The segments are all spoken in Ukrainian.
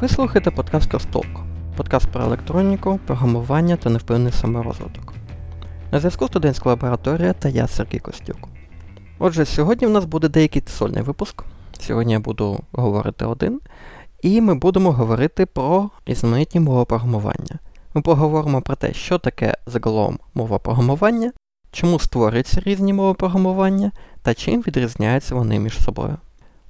Ви слухаєте подкаст Костолк, подкаст про електроніку, програмування та невпинний саморозвиток. На зв'язку студентська лабораторія та я Сергій Костюк. Отже, сьогодні в нас буде деякий сольний випуск. Сьогодні я буду говорити один, і ми будемо говорити про різноманітні мови програмування. Ми поговоримо про те, що таке загалом мова програмування, чому створюються різні мови програмування та чим відрізняються вони між собою.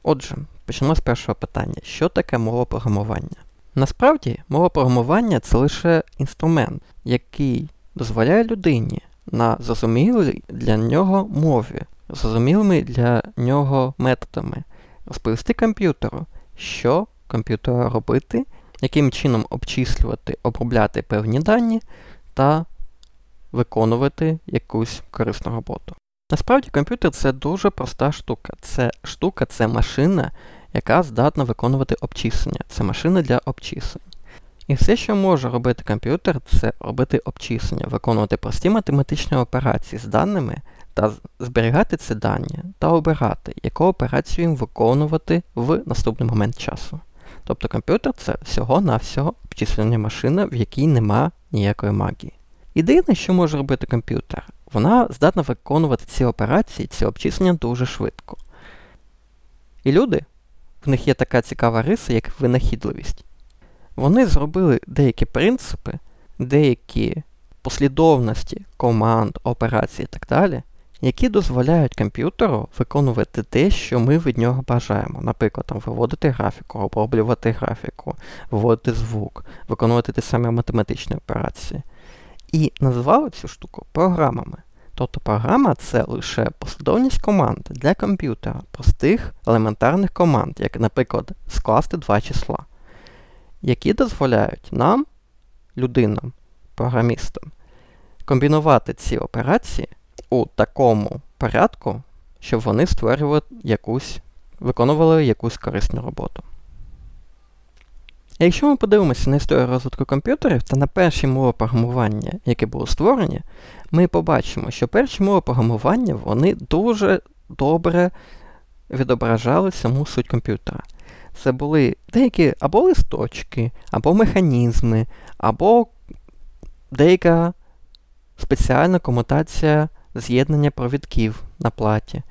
Отже, почнемо з першого питання: що таке мова програмування? Насправді, мова програмування це лише інструмент, який дозволяє людині на зрозумілій для нього мові, зрозумілими для нього методами розповісти комп'ютеру, що комп'ютеру робити, яким чином обчислювати, обробляти певні дані та виконувати якусь корисну роботу. Насправді комп'ютер це дуже проста штука. Це штука, це машина, яка здатна виконувати обчислення. Це машина для обчислень. І все, що може робити комп'ютер, це робити обчислення, виконувати прості математичні операції з даними та зберігати ці дані та обирати, яку операцію їм виконувати в наступний момент часу. Тобто комп'ютер це всього-навсього обчислення машина, в якій нема ніякої магії. Єдине, що може робити комп'ютер, вона здатна виконувати ці операції, ці обчислення дуже швидко. І люди, в них є така цікава риса, як винахідливість. Вони зробили деякі принципи, деякі послідовності команд, операцій і так далі, які дозволяють комп'ютеру виконувати те, що ми від нього бажаємо. Наприклад, там, виводити графіку, оброблювати графіку, виводити звук, виконувати ті самі математичні операції. І називали цю штуку програмами. Тобто програма це лише послідовність команд для комп'ютера, простих елементарних команд, як, наприклад, скласти два числа, які дозволяють нам, людинам, програмістам, комбінувати ці операції у такому порядку, щоб вони створювали якусь, виконували якусь корисну роботу. Якщо ми подивимося на історію розвитку комп'ютерів та на перші мови програмування, які були створені, ми побачимо, що перші мови програмування вони дуже добре відображали саму суть комп'ютера. Це були деякі або листочки, або механізми, або деяка спеціальна комутація з'єднання провідків на платі,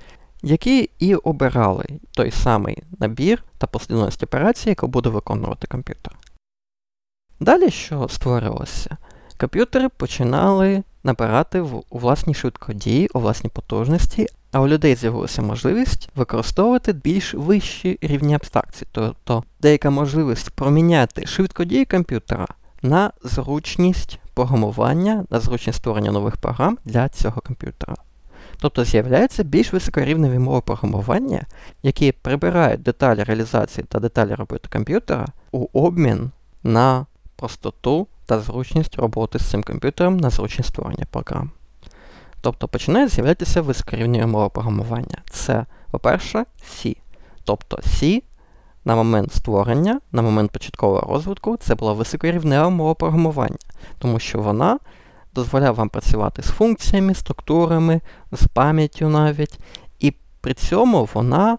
які і обирали той самий набір та послідовність операцій, яку буде виконувати комп'ютер. Далі, що створювалося? Комп'ютери починали набирати у власні швидкодії, у власні потужності, а у людей з'явилася можливість використовувати більш вищі рівні абстракції, тобто деяка можливість проміняти швидкодії комп'ютера на зручність програмування, на зручність створення нових програм для цього комп'ютера. Тобто з'являються більш високорівневі мови програмування, які прибирають деталі реалізації та деталі роботи комп'ютера у обмін на простоту та зручність роботи з цим комп'ютером на зручність створення програм. Тобто починають з'являтися високорівневі мови програмування. Це, по-перше, C. Тобто C на момент створення, на момент початкового розвитку, це була високорівнева мова програмування, тому що вона дозволяє вам працювати з функціями, структурами, з пам'яттю навіть, і при цьому вона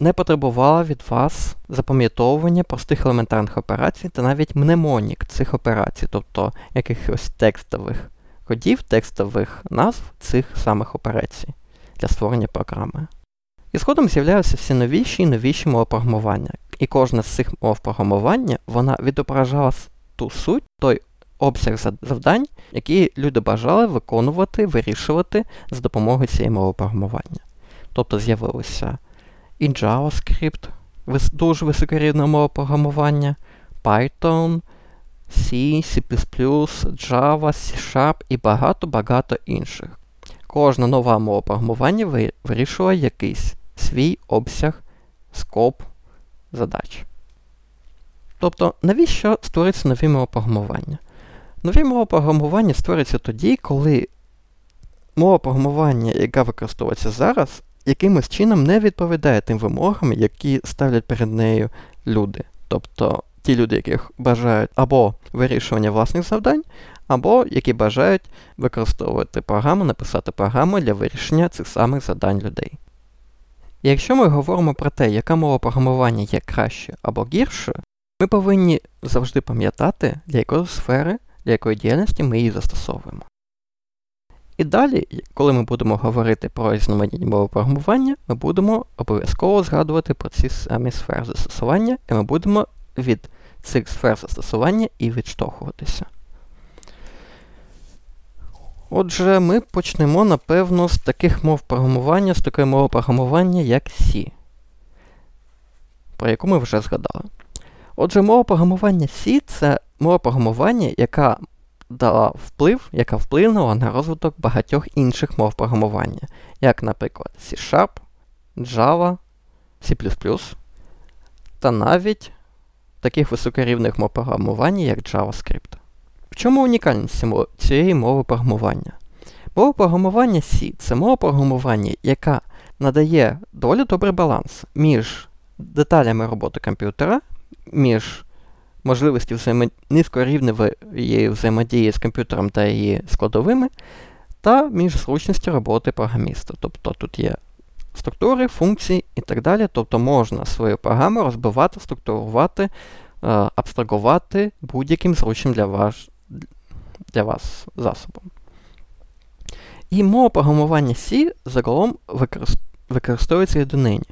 не потребувала від вас запам'ятовування простих елементарних операцій та навіть мнемонік цих операцій, тобто якихось текстових кодів, текстових назв цих самих операцій для створення програми. І згодом з'являються всі новіші і новіші мови програмування. І кожна з цих мов програмування вона відображала ту суть, той обсяг завдань, які люди бажали виконувати, вирішувати за допомогою цієї мови програмування. Тобто з'явилося і JavaScript, дуже високорівна мова програмування, Python, C, C, Java, C-Sharp і багато-багато інших. Кожна нова мова програмування вирішує якийсь свій обсяг, скоп задач. Тобто, навіщо створюються нові мови програмування? Нові мови програмування створюються тоді, коли мова програмування, яка використовується зараз, якимось чином не відповідає тим вимогам, які ставлять перед нею люди. Тобто ті люди, яких бажають або вирішування власних завдань, або які бажають використовувати програму, написати програму для вирішення цих самих завдань людей. І якщо ми говоримо про те, яка мова програмування є кращою або гіршою, Ми повинні завжди пам'ятати, для якої сфери, для якої діяльності ми її застосовуємо. І далі, коли ми будемо говорити про різноманітні мови програмування, ми будемо обов'язково згадувати про ці самі сфери застосування, і ми будемо від цих сфер застосування і відштовхуватися. Отже, ми почнемо, напевно, з таких мов програмування, з такої мови програмування, як C, про яку ми вже згадали. Отже, мова програмування C це мова програмування, яка дала вплив, яка вплинула на розвиток багатьох інших мов програмування, як, наприклад, C-Sharp, Java, C, та навіть таких високорівних мов програмування, як JavaScript. В чому унікальність цієї мови програмування? Мова програмування C це мова програмування, яка надає доволі добрий баланс між деталями роботи комп'ютера, між можливості взаємо... низькорівневої взаємодії з комп'ютером та її складовими, та між зручністю роботи програміста. Тобто тут є структури, функції і так далі. Тобто можна свою програму розбивати, структурувати, е, абстрагувати будь-яким зручним для вас, для вас засобом. І мова програмування C загалом використовується і донині.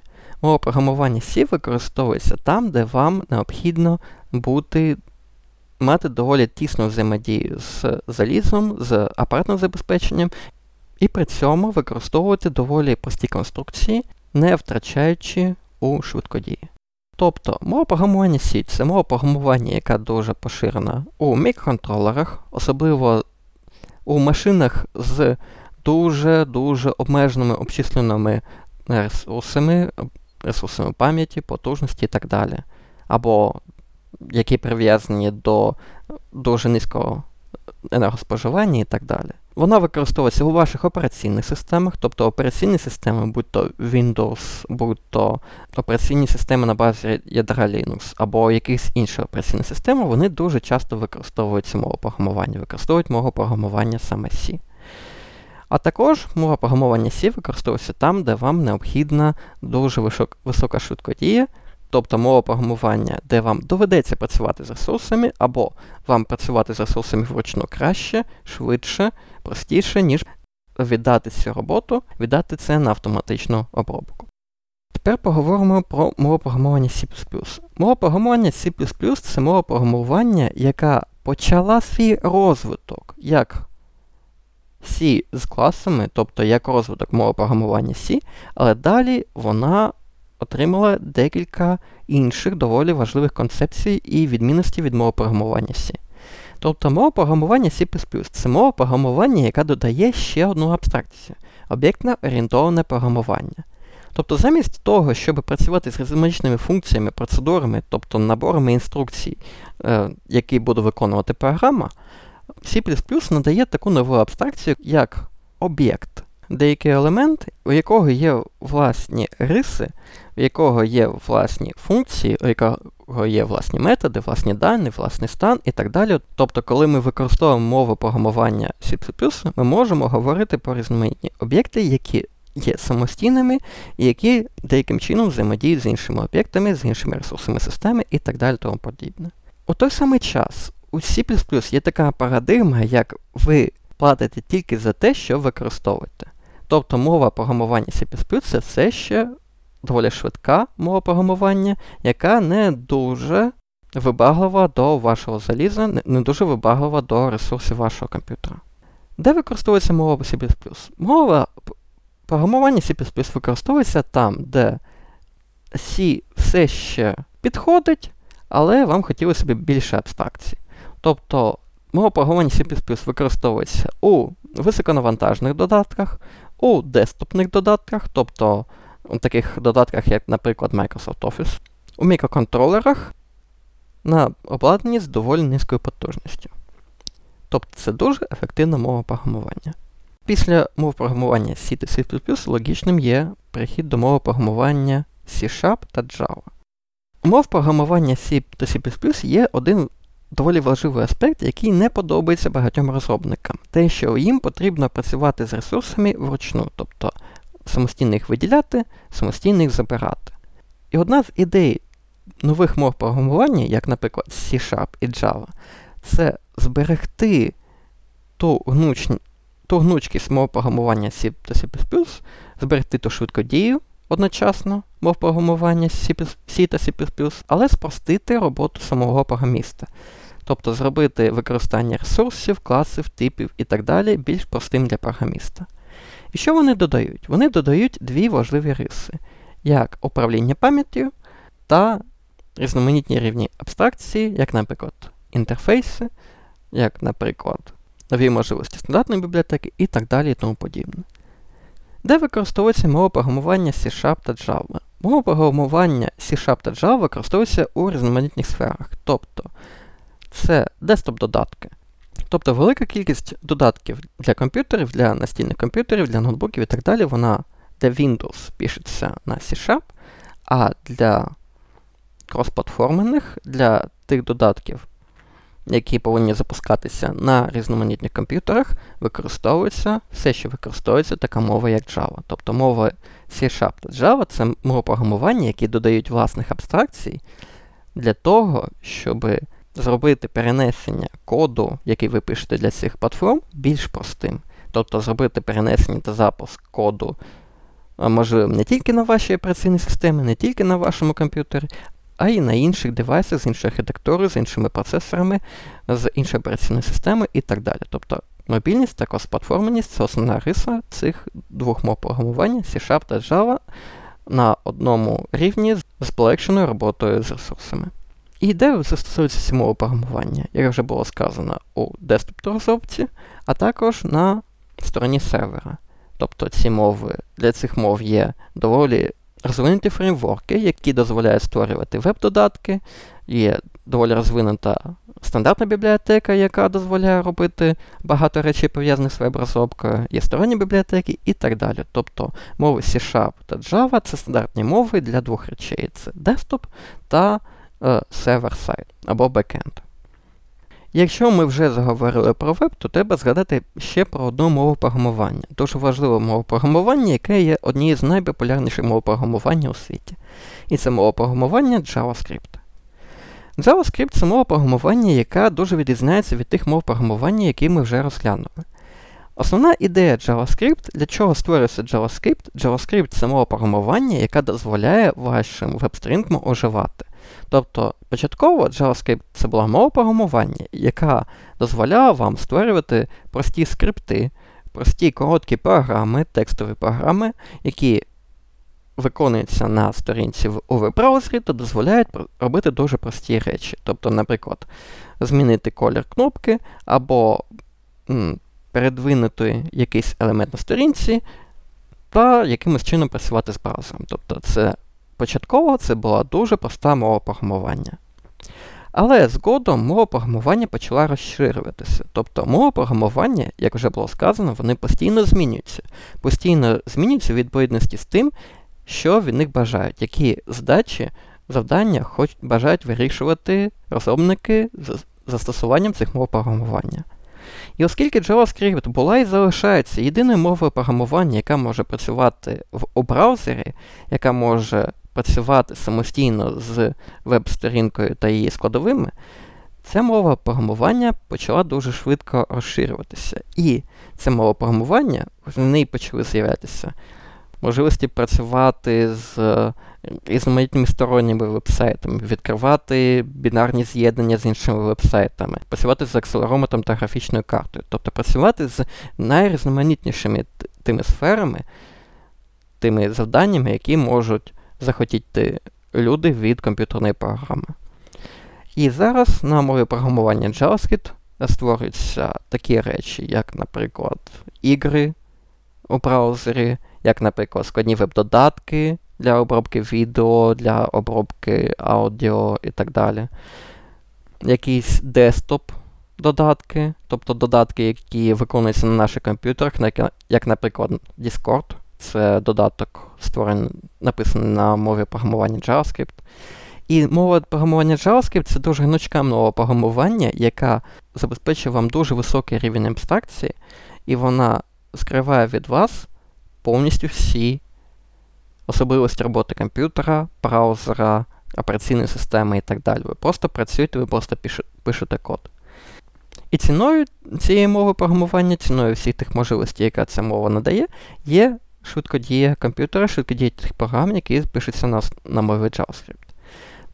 Мова програмування C використовується там, де вам необхідно бути, мати доволі тісну взаємодію з залізом, з апаратним забезпеченням, і при цьому використовувати доволі прості конструкції, не втрачаючи у швидкодії. Тобто мова програмування C це мова програмування, яка дуже поширена у мікроконтролерах, особливо у машинах з дуже-дуже обмеженими обчисленими ресурсами, ресурсами пам'яті, потужності і так далі. Або які прив'язані до дуже низького енергоспоживання і так далі. Вона використовується у ваших операційних системах, тобто операційні системи, будь то Windows, будь то операційні системи на базі ядра Linux, або якісь інші операційні системи, вони дуже часто використовують мову програмування, використовують мову програмування саме C. А також мова програмування C використовується там, де вам необхідна дуже висока швидкодія, тобто мова програмування, де вам доведеться працювати з ресурсами, або вам працювати з ресурсами вручну краще, швидше, простіше, ніж віддати цю роботу, віддати це на автоматичну обробку. Тепер поговоримо про мову програмування C. Мова програмування C це мова програмування, яка почала свій розвиток як C з класами, тобто як розвиток мови програмування C, але далі вона отримала декілька інших доволі важливих концепцій і відмінностей від мови програмування C. Тобто мова програмування C це мова програмування, яка додає ще одну абстракцію об'єктно орієнтоване програмування. Тобто, замість того, щоб працювати з різноманітними функціями, процедурами, тобто наборами інструкцій, е, які буде виконувати програма, C надає таку нову абстракцію, як об'єкт деякий елемент, у якого є власні риси, у якого є власні функції, у якого є власні методи, власні дані, власний стан і так далі. Тобто, коли ми використовуємо мову програмування C, ми можемо говорити про різноманітні об'єкти, які є самостійними і які деяким чином взаємодіють з іншими об'єктами, з іншими ресурсами системи і так далі тому подібне. У той самий час у C є така парадигма, як ви платите тільки за те, що використовуєте. Тобто мова програмування C це все ще доволі швидка мова програмування, яка не дуже вибаглива до вашого заліза, не дуже вибаглива до ресурсів вашого комп'ютера. Де використовується мова C? Мова програмування C використовується там, де C все ще підходить, але вам хотілося б більше абстракцій. Тобто мова програмування C використовується у високонавантажних додатках, у десктопних додатках, тобто у таких додатках, як, наприклад, Microsoft Office, у мікроконтролерах на обладнанні з доволі низькою потужністю. Тобто це дуже ефективна мова програмування. Після мов програмування C та C логічним є перехід до мови програмування C та Java. Мов програмування C та C є один доволі важливий аспект, який не подобається багатьом розробникам. Те, що їм потрібно працювати з ресурсами вручну, тобто самостійно їх виділяти, самостійно їх забирати. І одна з ідей нових мов програмування, як, наприклад, C-Sharp і Java, це зберегти ту, гнуч... ту гнучкість мов програмування C та C++, зберегти ту швидкодію одночасно мов програмування C та C++, але спростити роботу самого програміста. Тобто зробити використання ресурсів, класів, типів і так далі більш простим для програміста. І що вони додають? Вони додають дві важливі риси, як управління пам'яттю та різноманітні рівні абстракції, як, наприклад, інтерфейси, як, наприклад, нові можливості стандартної бібліотеки і так далі і тому подібне. Де використовується мова програмування C-Sharp та Java? Мова програмування C-Sharp та Java використовується у різноманітних сферах. Тобто це десктоп-додатки. Тобто велика кількість додатків для комп'ютерів, для настільних комп'ютерів, для ноутбуків і так далі, вона для Windows пишеться на C-Sharp, а для кросплатформених, для тих додатків, які повинні запускатися на різноманітних комп'ютерах, використовується все, що використовується така мова, як Java. Тобто мова C-Sharp та Java це мова програмування, які додають власних абстракцій для того, щоб зробити перенесення коду, який ви пишете для цих платформ, більш простим. Тобто зробити перенесення та запуск коду можливим не тільки на вашій операційній системі, не тільки на вашому комп'ютері, а й на інших девайсах з іншою архітектурою, з іншими процесорами, з іншою операційною системою і так далі. Тобто мобільність та кросплатформеність це основна риса цих двох мов програмування C-Sharp та Java на одному рівні з полегшеною роботою з ресурсами. І де це стосується сімового програмування, як вже було сказано у десктоп-розробці, а також на стороні сервера. Тобто ці мови для цих мов є доволі розвинуті фреймворки, які дозволяють створювати веб-додатки, є доволі розвинута стандартна бібліотека, яка дозволяє робити багато речей пов'язаних з веб-розробкою, є сторонні бібліотеки і так далі. Тобто мови C-Sharp та Java це стандартні мови для двох речей: це десктоп та сервер-сайт або бекенд. Якщо ми вже заговорили про веб, то треба згадати ще про одну мову програмування. Дуже важливу мову програмування, яка є однією з найпопулярніших мов програмування у світі. І це мова програмування JavaScript. JavaScript це мова програмування, яка дуже відрізняється від тих мов програмування, які ми вже розглянули. Основна ідея JavaScript, для чого створюється JavaScript? JavaScript це мова програмування, яка дозволяє вашим веб-сторінкам оживати. Тобто, початково JavaScript це була мова програмування, яка дозволяла вам створювати прості скрипти, прості короткі програми, текстові програми, які виконуються на сторінці у веб-браузері та дозволяють робити дуже прості речі. Тобто, наприклад, змінити колір кнопки або м, передвинути якийсь елемент на сторінці та якимось чином працювати з браузером. Тобто, це Початково це була дуже проста мова програмування. Але згодом мова програмування почала розширюватися. Тобто мова програмування, як вже було сказано, вони постійно змінюються. Постійно змінюються у відповідності з тим, що від них бажають, які задачі, завдання хоч бажають вирішувати розробники з застосуванням цих мов програмування. І оскільки JavaScript була і залишається єдиною мовою програмування, яка може працювати в, у браузері, яка може працювати самостійно з веб-сторінкою та її складовими, ця мова програмування почала дуже швидко розширюватися. І ця мова програмування, в неї почали з'являтися можливості працювати з різноманітними сторонніми вебсайтами, відкривати бінарні з'єднання з іншими вебсайтами, працювати з акселерометром та графічною картою, тобто працювати з найрізноманітнішими тими сферами, тими завданнями, які можуть захотіти люди від комп'ютерної програми. І зараз на мові програмування JavaScript створюються такі речі, як, наприклад, ігри у браузері, як, наприклад, складні веб-додатки для обробки відео, для обробки аудіо і так далі. Якісь десктоп-додатки, тобто додатки, які виконуються на наших комп'ютерах, як, наприклад, Discord. Це додаток, створений, написаний на мові програмування JavaScript. І мова програмування JavaScript це дуже гнучка мова програмування, яка забезпечує вам дуже високий рівень абстракції, і вона скриває від вас повністю всі особливості роботи комп'ютера, браузера, операційної системи і так далі. Ви просто працюєте, ви просто пишете код. І ціною цієї мови програмування, ціною всіх тих можливостей, яка ця мова надає, є швидкодія комп'ютера, швидкодія тих програм, які пишуться на, на мові JavaScript.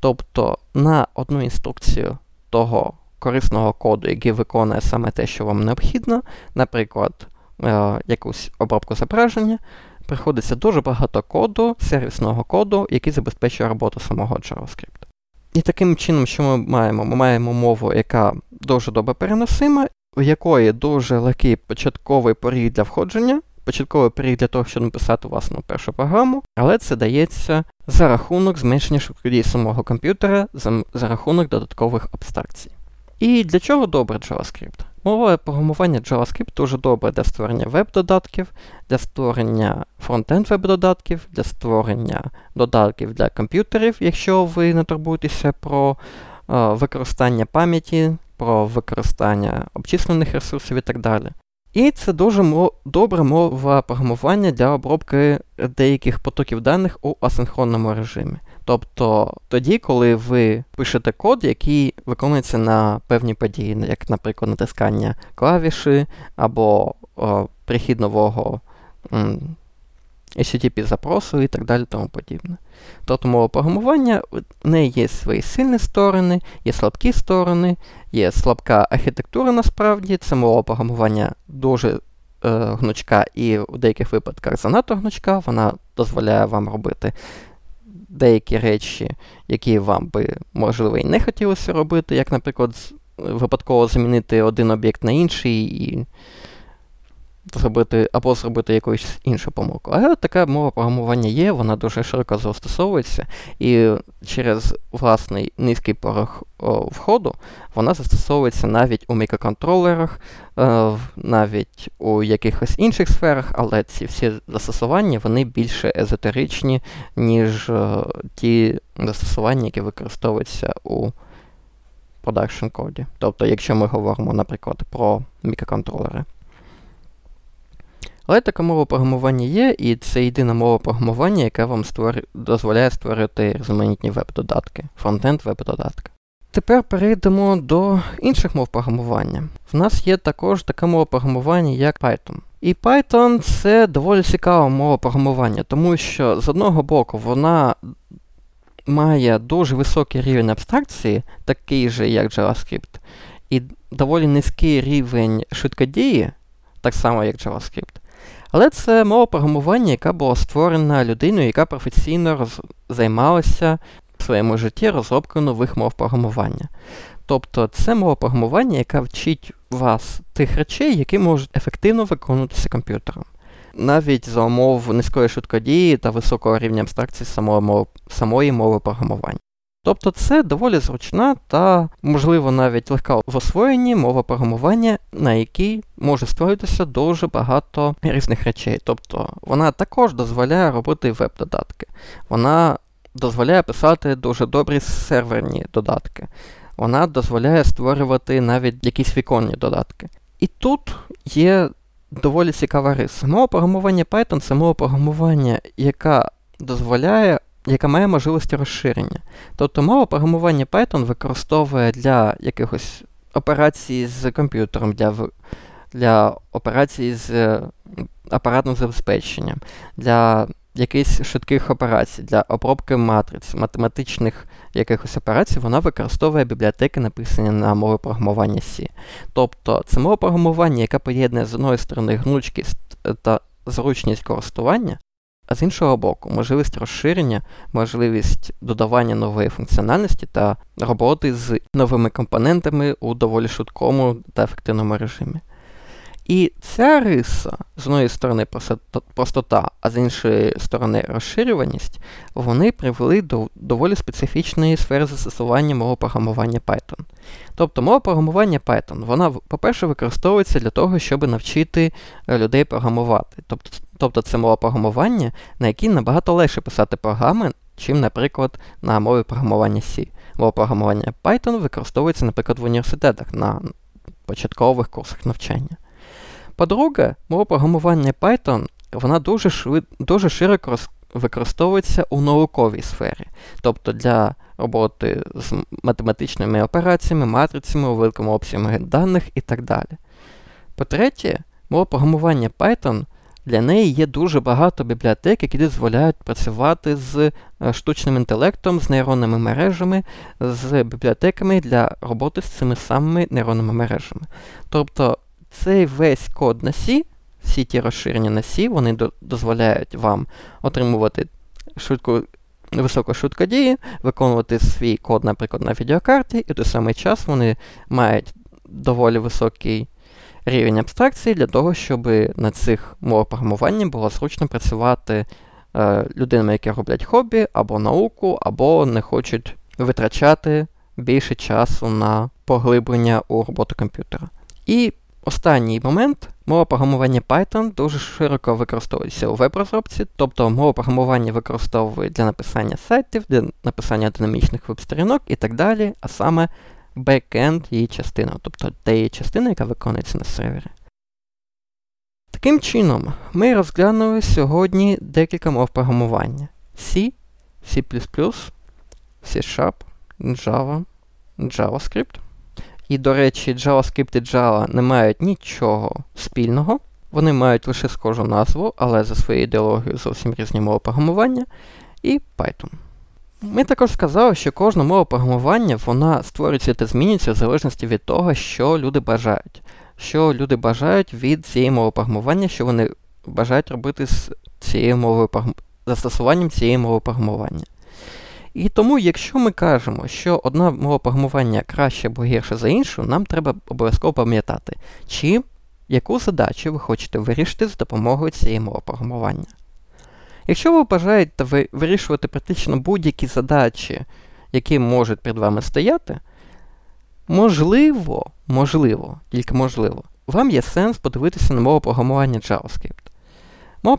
Тобто на одну інструкцію того корисного коду, який виконує саме те, що вам необхідно, наприклад, е, якусь обробку зображення, приходиться дуже багато коду, сервісного коду, який забезпечує роботу самого JavaScript. І таким чином, що ми маємо? Ми маємо мову, яка дуже добре переносима, у якої дуже легкий початковий поріг для входження, початковий поріг для того, щоб написати власну першу програму, але це дається за рахунок зменшення швидкодії самого комп'ютера, за, за рахунок додаткових абстракцій. І для чого добре JavaScript? Мова програмування JavaScript дуже добре для створення веб-додатків, для створення фронтенд веб-додатків, для створення додатків для комп'ютерів, якщо ви не турбуєтеся про е, використання пам'яті, про використання обчислених ресурсів і так далі. І це дуже добра мова програмування для обробки деяких потоків даних у асинхронному режимі. Тобто тоді, коли ви пишете код, який виконується на певні події, як, наприклад, натискання клавіші або о, прихід нового м, http запросу і так далі тому подібне. Тобто мова програмування в неї є свої сильні сторони, є слабкі сторони, є слабка архітектура насправді, це мова програмування дуже е, гнучка і в деяких випадках занадто гнучка, вона дозволяє вам робити деякі речі, які вам би, можливо, і не хотілося робити, як, наприклад, випадково замінити один об'єкт на інший і зробити або зробити якусь іншу помилку. Але така мова програмування є, вона дуже широко застосовується, і через власний низький порог входу вона застосовується навіть у мікроконтролерах, е, навіть у якихось інших сферах, але ці всі застосування вони більше езотеричні, ніж е, ті застосування, які використовуються у продакшн коді. Тобто, якщо ми говоримо, наприклад, про мікроконтролери. Але така мова програмування є, і це єдина мова програмування, яка вам створю, дозволяє створити різноманітні веб-додатки, фронтенд веб-додатки. Тепер перейдемо до інших мов програмування. В нас є також така мова програмування, як Python. І Python це доволі цікава мова програмування, тому що з одного боку вона має дуже високий рівень абстракції, такий же, як JavaScript, і доволі низький рівень швидкодії, так само, як JavaScript. Але це мова програмування, яка була створена людиною, яка професійно роз... займалася в своєму житті розробкою нових мов програмування. Тобто це мова програмування, яка вчить вас тих речей, які можуть ефективно виконуватися комп'ютером. Навіть за умов низької швидкодії та високого рівня абстракції самої мови, самої мови програмування. Тобто це доволі зручна та, можливо, навіть легка в освоєнні мова програмування, на якій може створитися дуже багато різних речей. Тобто вона також дозволяє робити веб-додатки. Вона дозволяє писати дуже добрі серверні додатки. Вона дозволяє створювати навіть якісь віконні додатки. І тут є доволі цікава риса. Мова програмування Python це мова програмування, яка дозволяє яка має можливості розширення. Тобто мова програмування Python використовує для якихось операцій з комп'ютером, для для операцій з е, апаратним забезпеченням, для якихось швидких операцій, для обробки матриць, математичних якихось операцій, вона використовує бібліотеки, написані на мові програмування C. Тобто це мова програмування, яка поєднує з одної сторони гнучкість та зручність користування, а з іншого боку, можливість розширення, можливість додавання нової функціональності та роботи з новими компонентами у доволі швидкому та ефективному режимі. І ця риса, з однієї сторони, простота, а з іншої сторони, розширюваність, вони привели до доволі специфічної сфери застосування мови програмування Python. Тобто мова програмування Python, вона, по-перше, використовується для того, щоб навчити е, людей програмувати. Тобто, тобто це мова програмування, на якій набагато легше писати програми, чим, наприклад, на мові програмування C. Мова програмування Python використовується, наприклад, в університетах на початкових курсах навчання. По-друге, мова програмування Python вона дуже швид, дуже широко використовується у науковій сфері, тобто для роботи з математичними операціями, матрицями у великому обсязі даних і так далі. По-третє, мова програмування Python для неї є дуже багато бібліотек, які дозволяють працювати з е, штучним інтелектом, з нейронними мережами, з бібліотеками для роботи з цими самими нейронними мережами. Тобто цей весь код на C, всі ті розширення на C, вони дозволяють вам отримувати швидку. Високу швидкодії, виконувати свій код, наприклад, на відеокарті, і в той самий час вони мають доволі високий рівень абстракції для того, щоб на цих мовах програмування було зручно працювати е, людинами, які роблять хобі, або науку, або не хочуть витрачати більше часу на поглиблення у роботу комп'ютера. І останній момент. Мова програмування Python дуже широко використовується у веб-розробці, тобто мова програмування використовують для написання сайтів, для написання динамічних веб-сторінок і так далі, а саме бекенд її частина, тобто та її частина, яка виконується на сервері. Таким чином, ми розглянули сьогодні декілька мов програмування: C, C, C-Sharp, Java, JavaScript. І, до речі, JavaScript і Java не мають нічого спільного. Вони мають лише схожу назву, але за своєю ідеологією зовсім різні мови програмування, і Python. Ми також сказали, що кожна мова програмування вона створюється та змінюється в залежності від того, що люди бажають. Що люди бажають від цієї мови програмування, що вони бажають робити з цією мовою застосуванням цієї мови програмування. І тому, якщо ми кажемо, що одна мова програмування краще або гірше за іншу, нам треба обов'язково пам'ятати, чи яку задачу ви хочете вирішити з допомогою цієї мови програмування. Якщо ви бажаєте вирішувати практично будь-які задачі, які можуть перед вами стояти, можливо, можливо, тільки можливо, вам є сенс подивитися на мову програмування JavaScript. Мова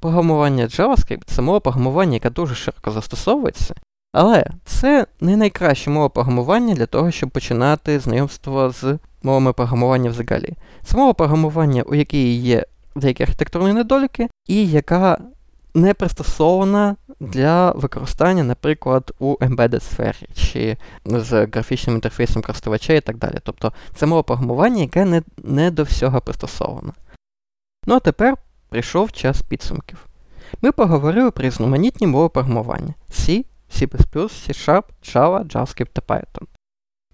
програмування JavaScript це мова програмування, яка дуже широко застосовується, але це не найкраща мова програмування для того, щоб починати знайомство з мовами програмування взагалі. Це мова програмування, у якій є деякі архітектурні недоліки, і яка не пристосована для використання, наприклад, у embedded сфері чи з графічним інтерфейсом користувача і так далі. Тобто це мова програмування, яке не, не до всього пристосована. Ну а тепер прийшов час підсумків. Ми поговорили про різноманітні мови програмування C, C, C-Sharp, Java, JavaScript та Python.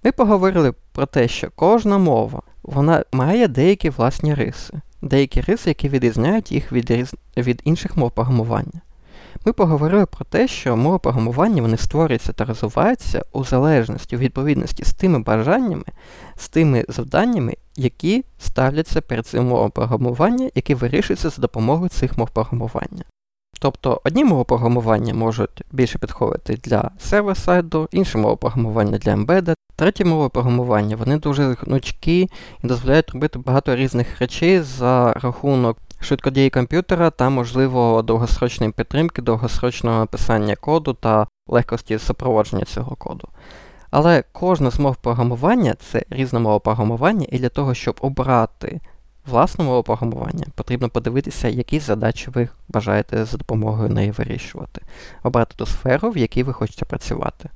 Ми поговорили про те, що кожна мова вона має деякі власні риси деякі риси, які відрізняють їх від різ... від інших мов програмування. Ми поговорили про те, що мови програмування вони створюються та розвиваються у залежності у відповідності з тими бажаннями, з тими завданнями, які ставляться перед цим мовом програмування, які вирішуються за допомогою цих мов програмування. Тобто одні мови програмування можуть більше підходити для сервер-сайду, інші мови програмування для embedded, треті мови програмування вони дуже гнучкі і дозволяють робити багато різних речей за рахунок швидкодії комп'ютера та, можливо, довгосрочної підтримки, довгосрочного написання коду та легкості супроводження цього коду. Але кожна з мов програмування це різна мова програмування, і для того, щоб обрати власну програмуванні потрібно подивитися, які задачі ви бажаєте за допомогою неї вирішувати. Обрати ту сферу, в якій ви хочете працювати.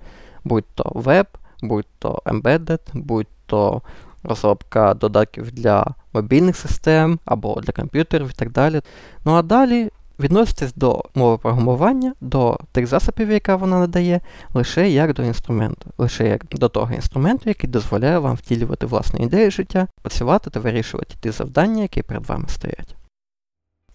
Будь то веб, будь то embedded, будь то розробка додатків для мобільних систем або для комп'ютерів і так далі. Ну а далі відноситесь до мови програмування, до тих засобів, яка вона надає, лише як до інструменту, лише як до того інструменту, який дозволяє вам втілювати власні ідеї життя, працювати та вирішувати ті завдання, які перед вами стоять.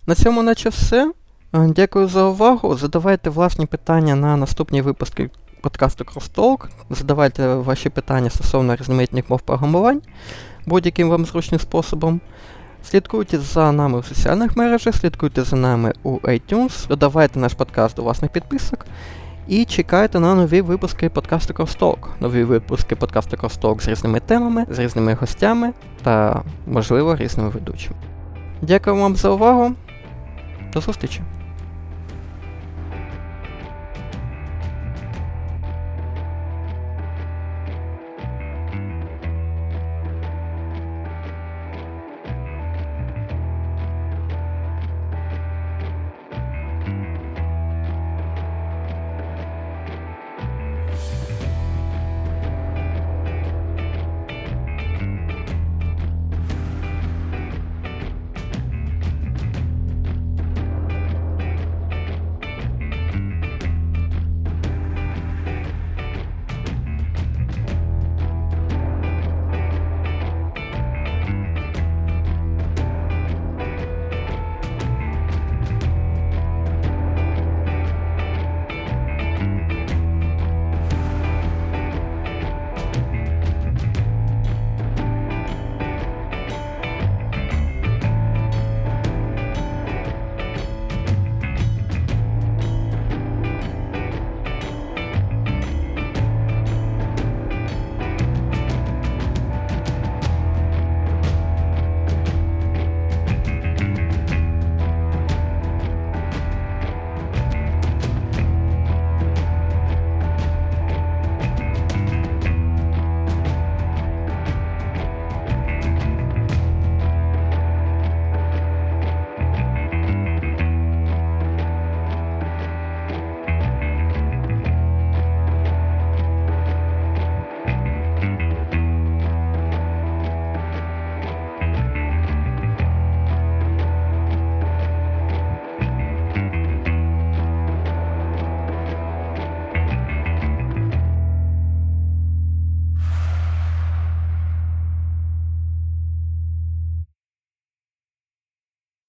На цьому наче все. Е, дякую за увагу. Задавайте власні питання на наступні випуски подкасту Crosstalk. Задавайте ваші питання стосовно різноманітних мов програмувань будь-яким вам зручним способом. Слідкуйте за нами в соціальних мережах, слідкуйте за нами у iTunes, додавайте наш подкаст до власних підписок і чекайте на нові випуски подкасту Crosstalk. Нові випуски подкасту Crosstalk з різними темами, з різними гостями та, можливо, різними ведучими. Дякую вам за увагу. До зустрічі!